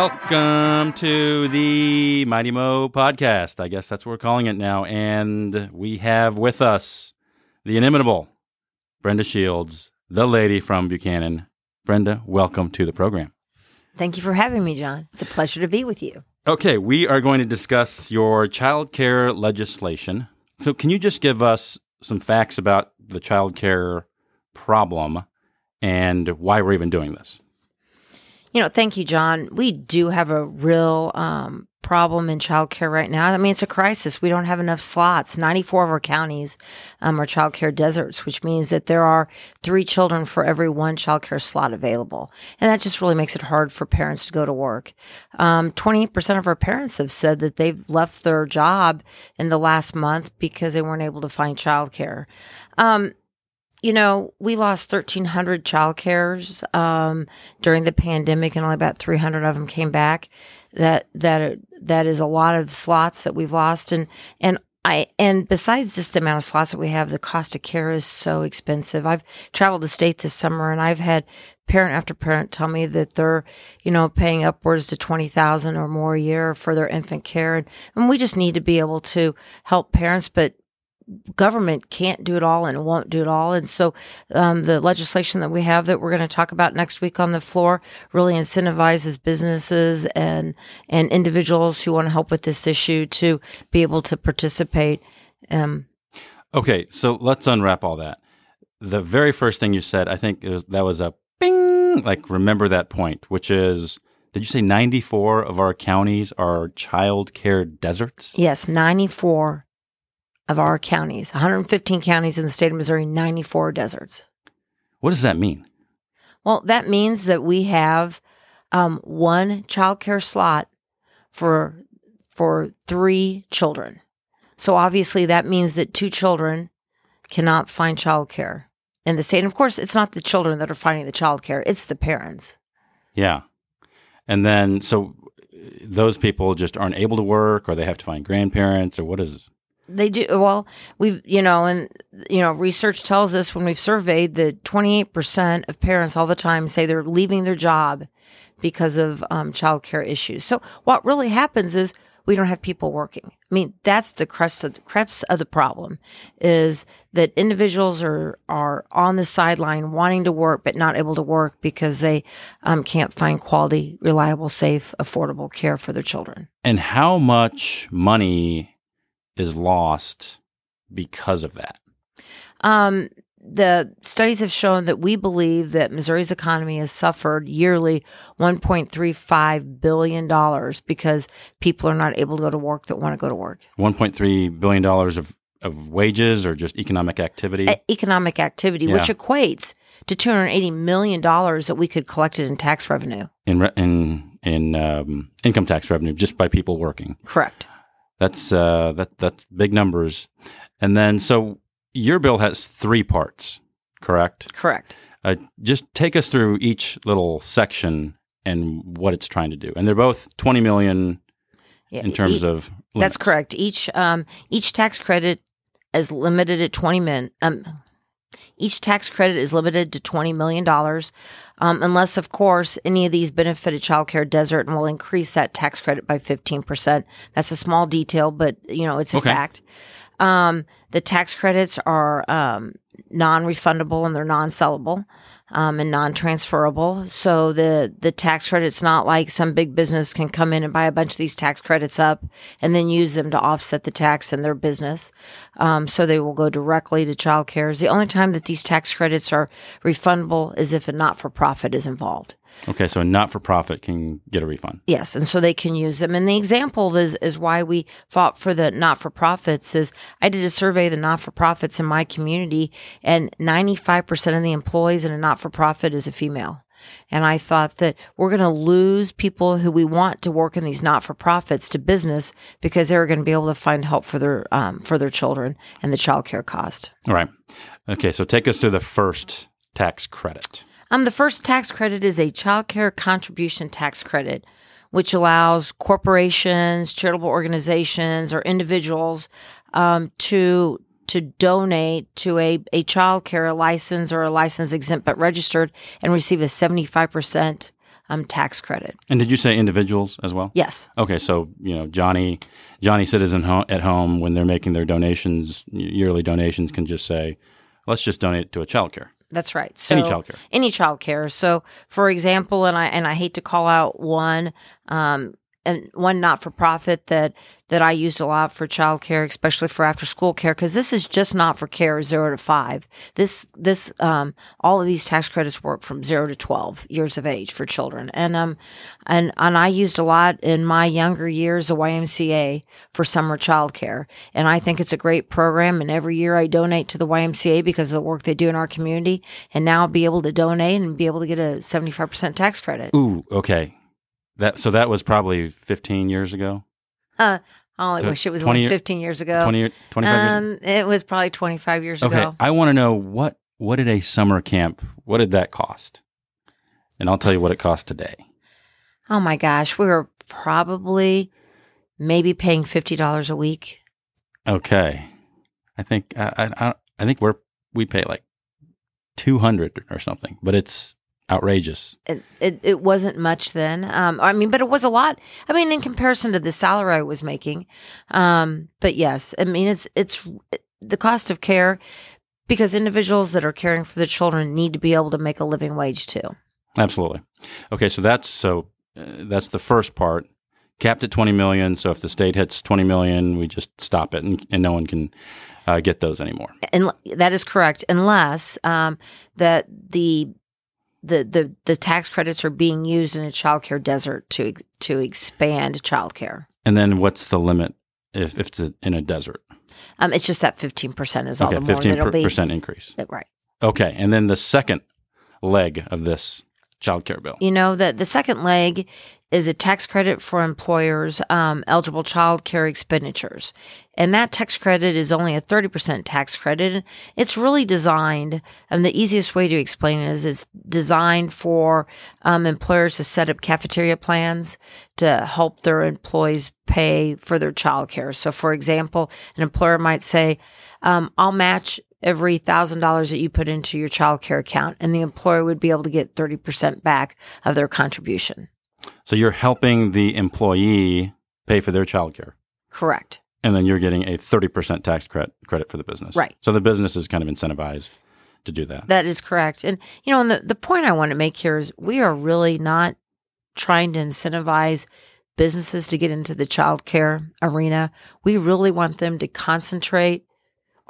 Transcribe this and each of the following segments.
Welcome to the Mighty Mo podcast. I guess that's what we're calling it now. And we have with us the inimitable Brenda Shields, the lady from Buchanan. Brenda, welcome to the program. Thank you for having me, John. It's a pleasure to be with you. Okay, we are going to discuss your child care legislation. So, can you just give us some facts about the child care problem and why we're even doing this? You know, thank you, John. We do have a real um, problem in childcare right now. I mean, it's a crisis. We don't have enough slots. 94 of our counties um, are childcare deserts, which means that there are three children for every one childcare slot available. And that just really makes it hard for parents to go to work. Um, 28% of our parents have said that they've left their job in the last month because they weren't able to find childcare. Um, you know, we lost 1,300 child cares um, during the pandemic, and only about 300 of them came back. That that that is a lot of slots that we've lost, and and I and besides just the amount of slots that we have, the cost of care is so expensive. I've traveled the state this summer, and I've had parent after parent tell me that they're, you know, paying upwards to twenty thousand or more a year for their infant care, and, and we just need to be able to help parents, but government can't do it all and won't do it all. And so um, the legislation that we have that we're going to talk about next week on the floor really incentivizes businesses and and individuals who want to help with this issue to be able to participate. Um, okay, so let's unwrap all that. The very first thing you said, I think was, that was a bing, like remember that point, which is did you say 94 of our counties are child care deserts? Yes, 94 of our counties, 115 counties in the state of Missouri, 94 deserts. What does that mean? Well, that means that we have um, one child care slot for for three children. So obviously that means that two children cannot find child care in the state. And of course, it's not the children that are finding the child care, it's the parents. Yeah. And then so those people just aren't able to work or they have to find grandparents or what is they do well we've you know and you know research tells us when we've surveyed that 28% of parents all the time say they're leaving their job because of um, child care issues. So what really happens is we don't have people working. I mean that's the crux of the crux of the problem is that individuals are are on the sideline wanting to work but not able to work because they um, can't find quality reliable safe affordable care for their children. And how much money is lost because of that? Um, the studies have shown that we believe that Missouri's economy has suffered yearly $1.35 billion because people are not able to go to work that want to go to work. $1.3 billion of, of wages or just economic activity? economic activity, yeah. which equates to $280 million that we could collect it in tax revenue. In, re- in, in um, income tax revenue just by people working. Correct. That's uh, that that's big numbers. And then so your bill has three parts, correct? Correct. Uh, just take us through each little section and what it's trying to do. And they're both twenty million yeah, in terms e- of. Limits. That's correct. Each um, each tax credit is limited at twenty min. Um, each tax credit is limited to $20 million, um, unless, of course, any of these benefit a child care desert and will increase that tax credit by 15%. That's a small detail, but, you know, it's a okay. fact. Um, the tax credits are um, non refundable and they're non sellable um, and non-transferable. So the the tax credit's not like some big business can come in and buy a bunch of these tax credits up and then use them to offset the tax in their business. Um, so they will go directly to child care. The only time that these tax credits are refundable is if a not-for-profit is involved. Okay, so a not for profit can get a refund. Yes, and so they can use them. And the example is is why we fought for the not for profits is I did a survey of the not for profits in my community and 95% of the employees in a not for profit is a female. And I thought that we're going to lose people who we want to work in these not for profits to business because they're going to be able to find help for their um, for their children and the child care cost. All right. Okay, so take us through the first tax credit. Um, the first tax credit is a child care contribution tax credit, which allows corporations, charitable organizations, or individuals um, to to donate to a, a child care license or a license exempt but registered and receive a 75% um, tax credit. And did you say individuals as well? Yes. Okay, so you know Johnny, Johnny citizen ho- at home when they're making their donations, yearly donations, can just say, "Let's just donate to a childcare." That's right. So Any childcare. Any childcare. So, for example, and I and I hate to call out one, um, and one not for profit that that I used a lot for childcare, especially for after school care, because this is just not for care zero to five. This this um, all of these tax credits work from zero to twelve years of age for children, and um and and I used a lot in my younger years a YMCA for summer childcare, and I think it's a great program. And every year I donate to the YMCA because of the work they do in our community, and now I'll be able to donate and be able to get a seventy five percent tax credit. Ooh, okay. That so that was probably 15 years ago. Uh, oh, I Tw- wish it was 20 only 15 years ago. 20 year- 25 years. um, it was probably 25 years Okay, ago. I want to know what what did a summer camp? What did that cost? And I'll tell you what it costs today. Oh my gosh, we were probably maybe paying $50 a week. Okay, I think I I, I- I think we're we pay like 200 or something, but it's outrageous. It, it, it wasn't much then. Um, I mean, but it was a lot. I mean, in comparison to the salary I was making. Um, but yes, I mean, it's, it's the cost of care because individuals that are caring for the children need to be able to make a living wage too. Absolutely. Okay, so that's so uh, that's the first part. Capped at 20 million. So if the state hits 20 million, we just stop it, and, and no one can uh, get those anymore. and that is correct unless um, that the the the the tax credits are being used in a child care desert to to expand child care. And then what's the limit if, if it's in a desert? Um, it's just that fifteen percent is all Okay, the more fifteen that'll be percent increase. right. Okay, and then the second leg of this child care bill. You know that the second leg is a tax credit for employers um, eligible child care expenditures, and that tax credit is only a thirty percent tax credit. It's really designed, and the easiest way to explain it is it's designed for um, employers to set up cafeteria plans to help their employees pay for their child care. So, for example, an employer might say, um, "I'll match." Every thousand dollars that you put into your child care account and the employer would be able to get 30% back of their contribution. So you're helping the employee pay for their child care. Correct. And then you're getting a 30% tax credit credit for the business. Right. So the business is kind of incentivized to do that. That is correct. And, you know, and the, the point I want to make here is we are really not trying to incentivize businesses to get into the child care arena. We really want them to concentrate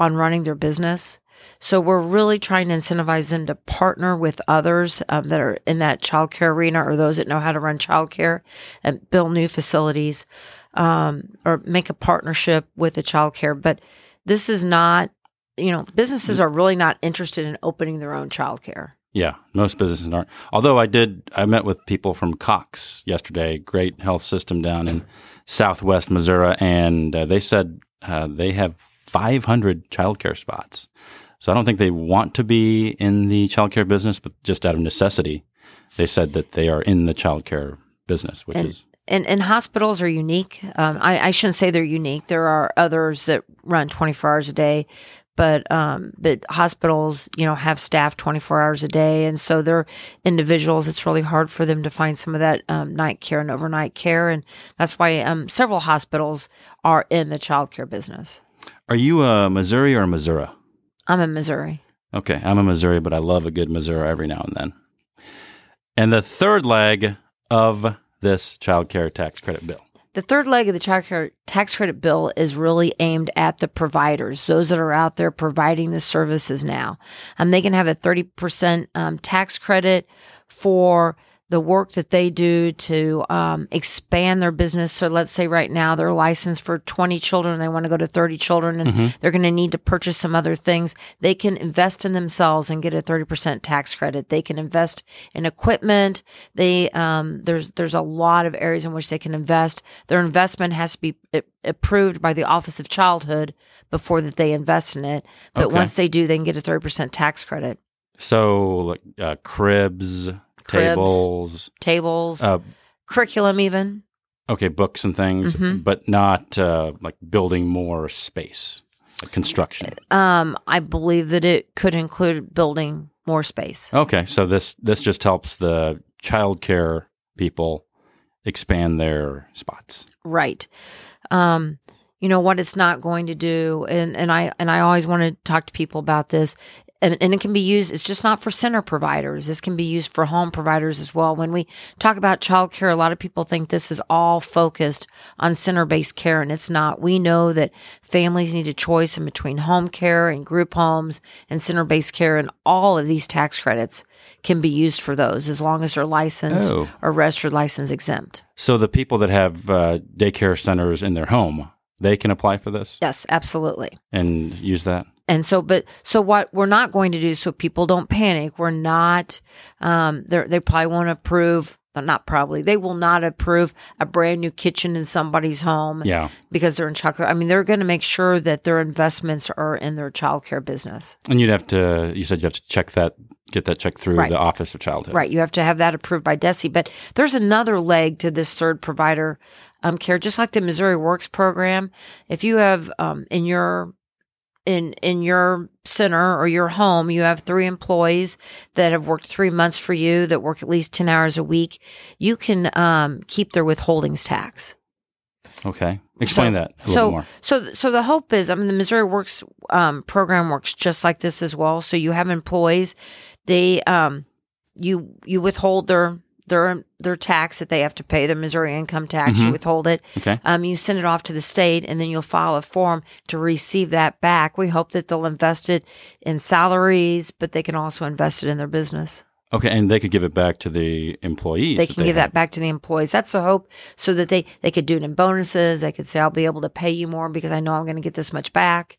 on running their business. So we're really trying to incentivize them to partner with others um, that are in that childcare arena or those that know how to run childcare and build new facilities um, or make a partnership with a childcare. But this is not, you know, businesses are really not interested in opening their own childcare. Yeah, most businesses aren't. Although I did, I met with people from Cox yesterday, great health system down in Southwest Missouri, and uh, they said uh, they have 500 childcare spots. So I don't think they want to be in the childcare business, but just out of necessity, they said that they are in the childcare business, which And- is And, and hospitals are unique. Um, I, I shouldn't say they're unique. There are others that run 24 hours a day, but um, but hospitals, you know, have staff 24 hours a day, and so they're individuals. It's really hard for them to find some of that um, night care and overnight care, and that's why um, several hospitals are in the childcare business. Are you a Missouri or a Missouri? I'm in Missouri. Okay, I'm a Missouri, but I love a good Missouri every now and then. And the third leg of this child care tax credit bill. The third leg of the child care tax credit bill is really aimed at the providers, those that are out there providing the services now. Um, they can have a 30% um, tax credit for the work that they do to um, expand their business. So let's say right now they're licensed for 20 children, they want to go to 30 children, and they're going to need to purchase some other things. They can invest in themselves and get a 30% tax credit. They can invest in equipment. They um, there's there's a lot of areas in which they can invest. Their investment has to be approved by the Office of Childhood before that they invest in it. But Okay. once they do, they can get a 30% tax credit. So, like uh, cribs, Cribs. tables, Tables, uh, curriculum, even. okay, books and things, Mhm. but not uh, like building more space, like construction. Um, I believe that it could include building more space. Okay, so this this just helps the childcare people expand their spots. Right. Um, you know what it's not going to do, and and I and I always want to talk to people about this. And, and it can be used, it's just not for center providers. This can be used for home providers as well. When we talk about childcare, a lot of people think this is all focused on center based care, and it's not. We know that families need a choice in between home care and group homes and center based care, and all of these tax credits can be used for those as long as they're licensed Oh. or registered license exempt. So the people that have uh, daycare centers in their home, they can apply for this Yes, absolutely. and use that. And so, but so what we're not going to do, so people don't panic. We're not. Um, they they probably won't approve. but Not probably. They will not approve a brand new kitchen in somebody's home Yeah. because they're in childcare. I mean, they're going to make sure that their investments are in their childcare business. And you'd have to, you said you have to check that, get that checked through Right. the Office of Childhood. Right. You have to have that approved by DESE. But there's another leg to this third provider um, care, just like the Missouri Works program. If you have um, in your in in your center or your home, you have three employees that have worked three months for you that work at least ten hours a week. You can um, keep their withholdings tax. Okay. Explain So- that a little so, more. So, so the hope is, I mean, the Missouri Works um, program works just like this as well. So you have employees, they, um, you you withhold their their their tax that they have to pay, their Missouri income tax. You Mhm. withhold it. Okay. Um, you send it off to the state, and then you'll file a form to receive that back. We hope that they'll invest it in salaries, but they can also invest it in their business. Okay. And they could give it back to the employees. They can give have. that back to the employees. That's the hope, so that they they could do it in bonuses. They could say, "I'll be able to pay you more because I know I'm going to get this much back."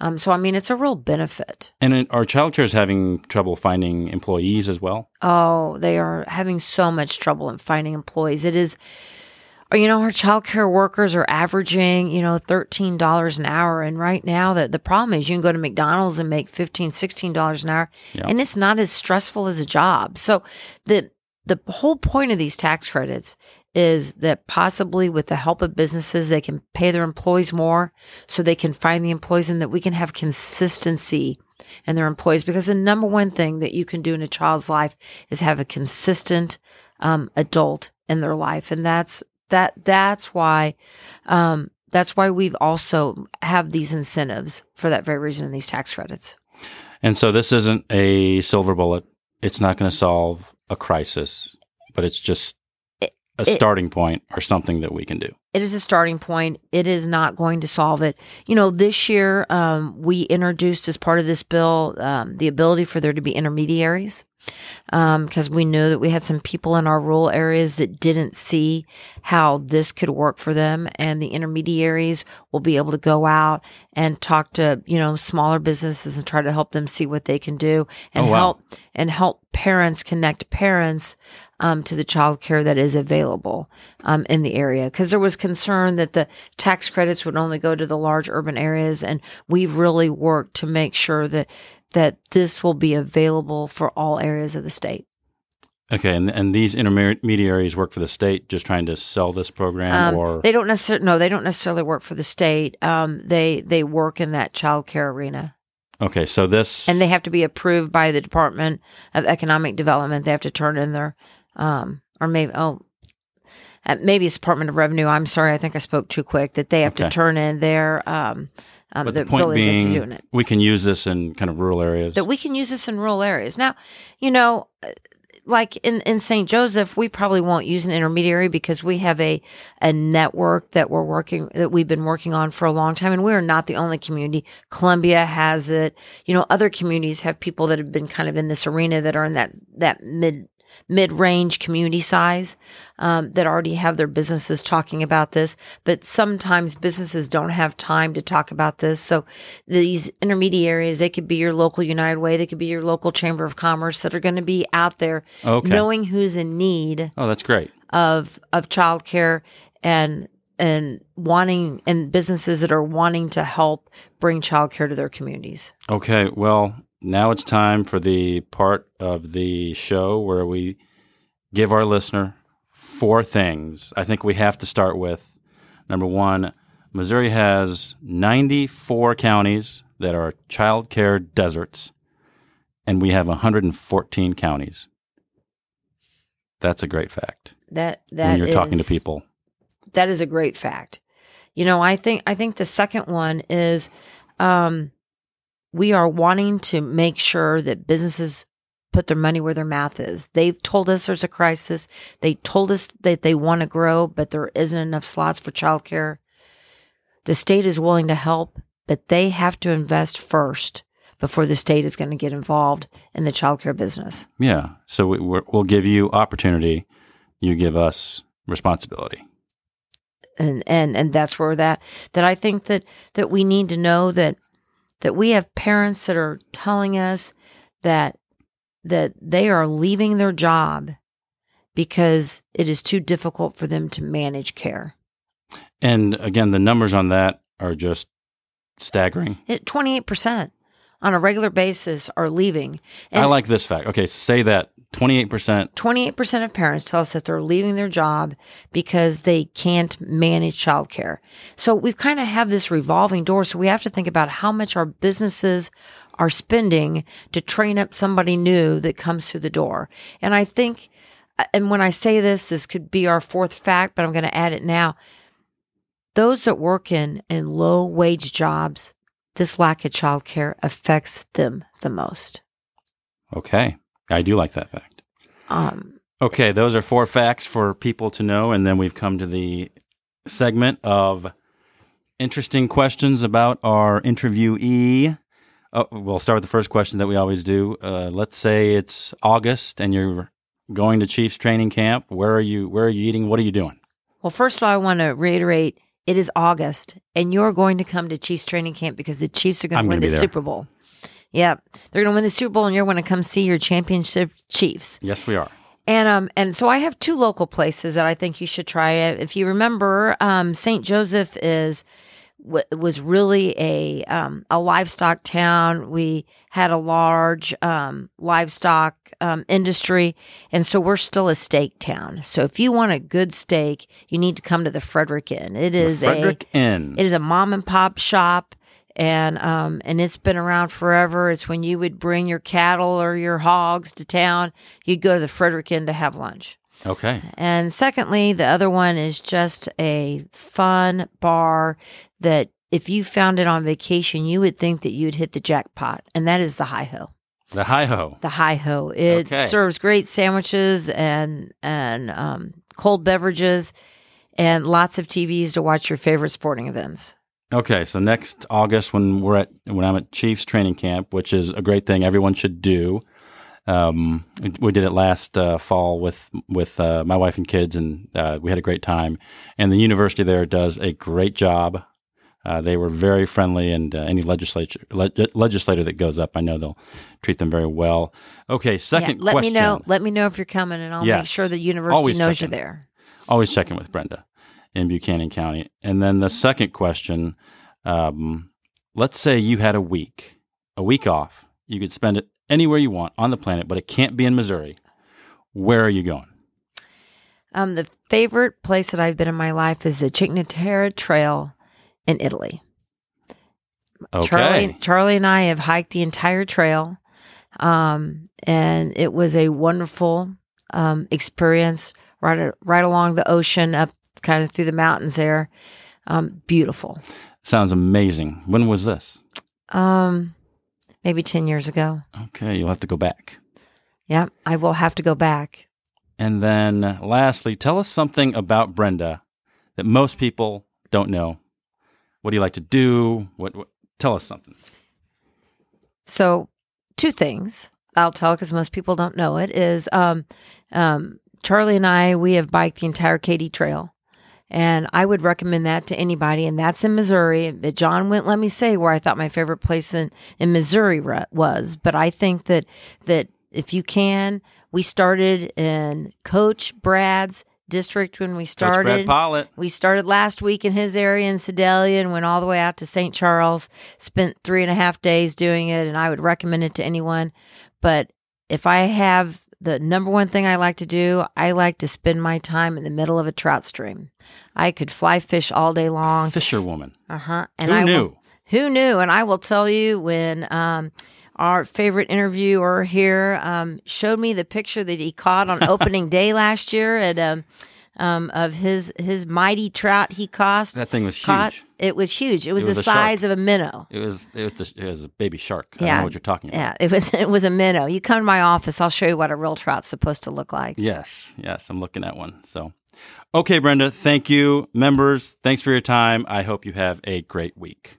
Um, so I mean, it's a real benefit. And are childcares having trouble finding employees as well? Oh, they are having so much trouble in finding employees. It is, you know, our childcare workers are averaging, you know, thirteen dollars an hour, and right now the the problem is you can go to McDonald's and make 15 dollars an hour, Yeah. and it's not as stressful as a job. So the the whole point of these tax credits is that possibly with the help of businesses they can pay their employees more so they can find the employees and that we can have consistency in their employees because the number one thing that you can do in a child's life is have a consistent um, adult in their life and that's that that's why um, that's why we've also have these incentives for that very reason in these tax credits And so this isn't a silver bullet. It's not going to solve a crisis, but it's just a it- starting point or something that we can do. it is a starting point. It is not going to solve it. You know, this year um, we introduced as part of this bill um, the ability for there to be intermediaries because we knew that we had some people in our rural areas that didn't see how this could work for them, and the intermediaries will be able to go out and talk to you know smaller businesses and try to help them see what they can do and Oh, wow. help and help parents connect parents um, to the child care that is available um, in the area. Because there was concern that the tax credits would only go to the large urban areas, and we've really worked to make sure that that this will be available for all areas of the state. Okay, and and these intermediaries work for the state, just trying to sell this program, Um, or they don't necessarily no, they don't necessarily work for the state. Um, they they work in that child care arena. okay, so this and they have to be approved by the Department of Economic Development. They have to turn in their, um, or maybe oh, uh, maybe it's Department of Revenue. I'm sorry, I think I spoke too quick. That they have Okay. to turn in their, um, um but their the point ability that they're being, we can use this in kind of rural areas. That we can use this in rural areas. Now, you know. uh, Like in, in St. Joseph, we probably won't use an intermediary because we have a, a network that we're working, that we've been working on for a long time. And we are not the only community. Columbia has it. You know, other communities have people that have been kind of in this arena that are in that, that mid, mid-range community size um, that already have their businesses talking about this but sometimes businesses don't have time to talk about this so these intermediaries they could be your local united way they could be your local chamber of commerce that are going to be out there okay. knowing who's in need oh, that's great. of of childcare and and wanting and businesses that are wanting to help bring childcare to their communities Okay, well, now it's time for the part of the show where we give our listener four things. I think we have to start with number one Missouri has 94 counties that are child care deserts, and we have 114 counties. That's a great fact. That that when you're talking to people. that is a great fact. You know, I think I think the second one is um, we are wanting to make sure that businesses put their money where their mouth is. They've told us there's a crisis. They told us that they want to grow, but there isn't enough slots for childcare. The state is willing to help, but they have to invest first before the state is going to get involved in the childcare business. Yeah. So we, we'll give you opportunity. You give us responsibility. and and and that's where that that I think that that we need to know that that we have parents that are telling us that that they are leaving their job because it is too difficult for them to manage care. And again, the numbers on that are just staggering. It 28% on a regular basis are leaving. I like this fact. Okay, say that 28%. 28% of parents tell us that they're leaving their job because they can't manage childcare. So we kind of have this revolving door. So we have to think about how much our businesses are spending to train up somebody new that comes through the door. And I think, uh, and when I say this, this could be our fourth fact, but I'm going to add it now. Those that work in, in low wage jobs, this lack of childcare affects them the most. Okay. I do like that fact. Um, Okay, those are four facts for people to know. And then we've come to the segment of interesting questions about our interviewee. Oh, we'll start with the first question that we always do. Uh, let's say it's August and you're going to Chiefs training camp. Where are you? Where are you eating? What are you doing? Well, first of all, I want to reiterate it is August, and you're going to come to Chiefs training camp because the Chiefs are going to win the. Super Bowl. Yeah, they're going to win the Super Bowl, and you're going to come see your championship Chiefs. Yes, we are. And um, and so I have two local places that I think you should try. If you remember, um, St. Joseph is w- was really a um, a livestock town. We had a large um, livestock um, industry, and so we're still a steak town. So if you want a good steak, you need to come to the Frederick Inn. It is Frederick Inn. it is a mom and pop shop. And um and it's been around forever. It's when you would bring your cattle or your hogs to town, you'd go to the Frederick Inn to have lunch. okay. And secondly, the other one is just a fun bar that if you found it on vacation, you would think that you'd hit the jackpot, and that is the Hi Ho. The Hi Ho. The Hi Ho. It Okay. serves great sandwiches and and um, cold beverages, and lots of TVs to watch your favorite sporting events. Okay, so next August when we're at when I'm at Chiefs training camp, which is a great thing everyone should do. Um, we did it last uh, fall with with uh, my wife and kids, and uh, we had a great time. And the university there does a great job. Uh, they were very friendly, and uh, any legislature le- legislator that goes up, I know they'll treat them very well. Okay, second Yeah, let question. me know. Let me know if you're coming, and I'll make sure the university Always knows check you're there. Always checking with Brenda in Buchanan County. And then the second question um, let's say you had a week, a week off. You could spend it anywhere you want on the planet, but it can't be in Missouri. Where are you going? Um, the favorite place that I've been in my life is the Cinque Terre Trail in Italy. Okay. Charlie, Charlie and I have hiked the entire trail, um, and it was a wonderful um, experience. Right, right along the ocean, up kind of through the mountains there. Um, beautiful. Sounds amazing. When was this? Um, maybe ten years ago. Okay, you'll have to go back. Yeah, I will have to go back. And then lastly, tell us something about Brenda that most people don't know. What do you like to do? What, what tell us something. So, two things I'll tell because most people don't know it is um, um, Charlie and I, we have biked the entire Katy Trail. And I would recommend that to anybody. And that's in Missouri. But John wouldn't let me say where I thought my favorite place in, in Missouri was. But I think that, that if you can, we started in Coach Brad's district when we started. Brad Pollitt. We started last week in his area in Sedalia and went all the way out to St. Charles. Spent three and a half days doing it, and I would recommend it to anyone. But if I have the number one thing I like to do, I like to spend my time in the middle of a trout stream. I could fly fish all day long. Fisherwoman. Uh huh. And Who I knew? Will, who knew? And I will tell you when um, our favorite interviewer here, um, showed me the picture that he caught on opening day last year at um, um, of his his mighty trout he caught. That thing was caught. huge. It was huge. It was, was the a shark. size of a minnow. It was it was, the, it was a baby shark. I Yeah. don't know what you're talking about. Yeah, it was it was a minnow. You come to my office, I'll show you what a real trout's supposed to look like. Yes, yes, I'm looking at one. So, okay, Brenda, thank you, members. Thanks for your time. I hope you have a great week.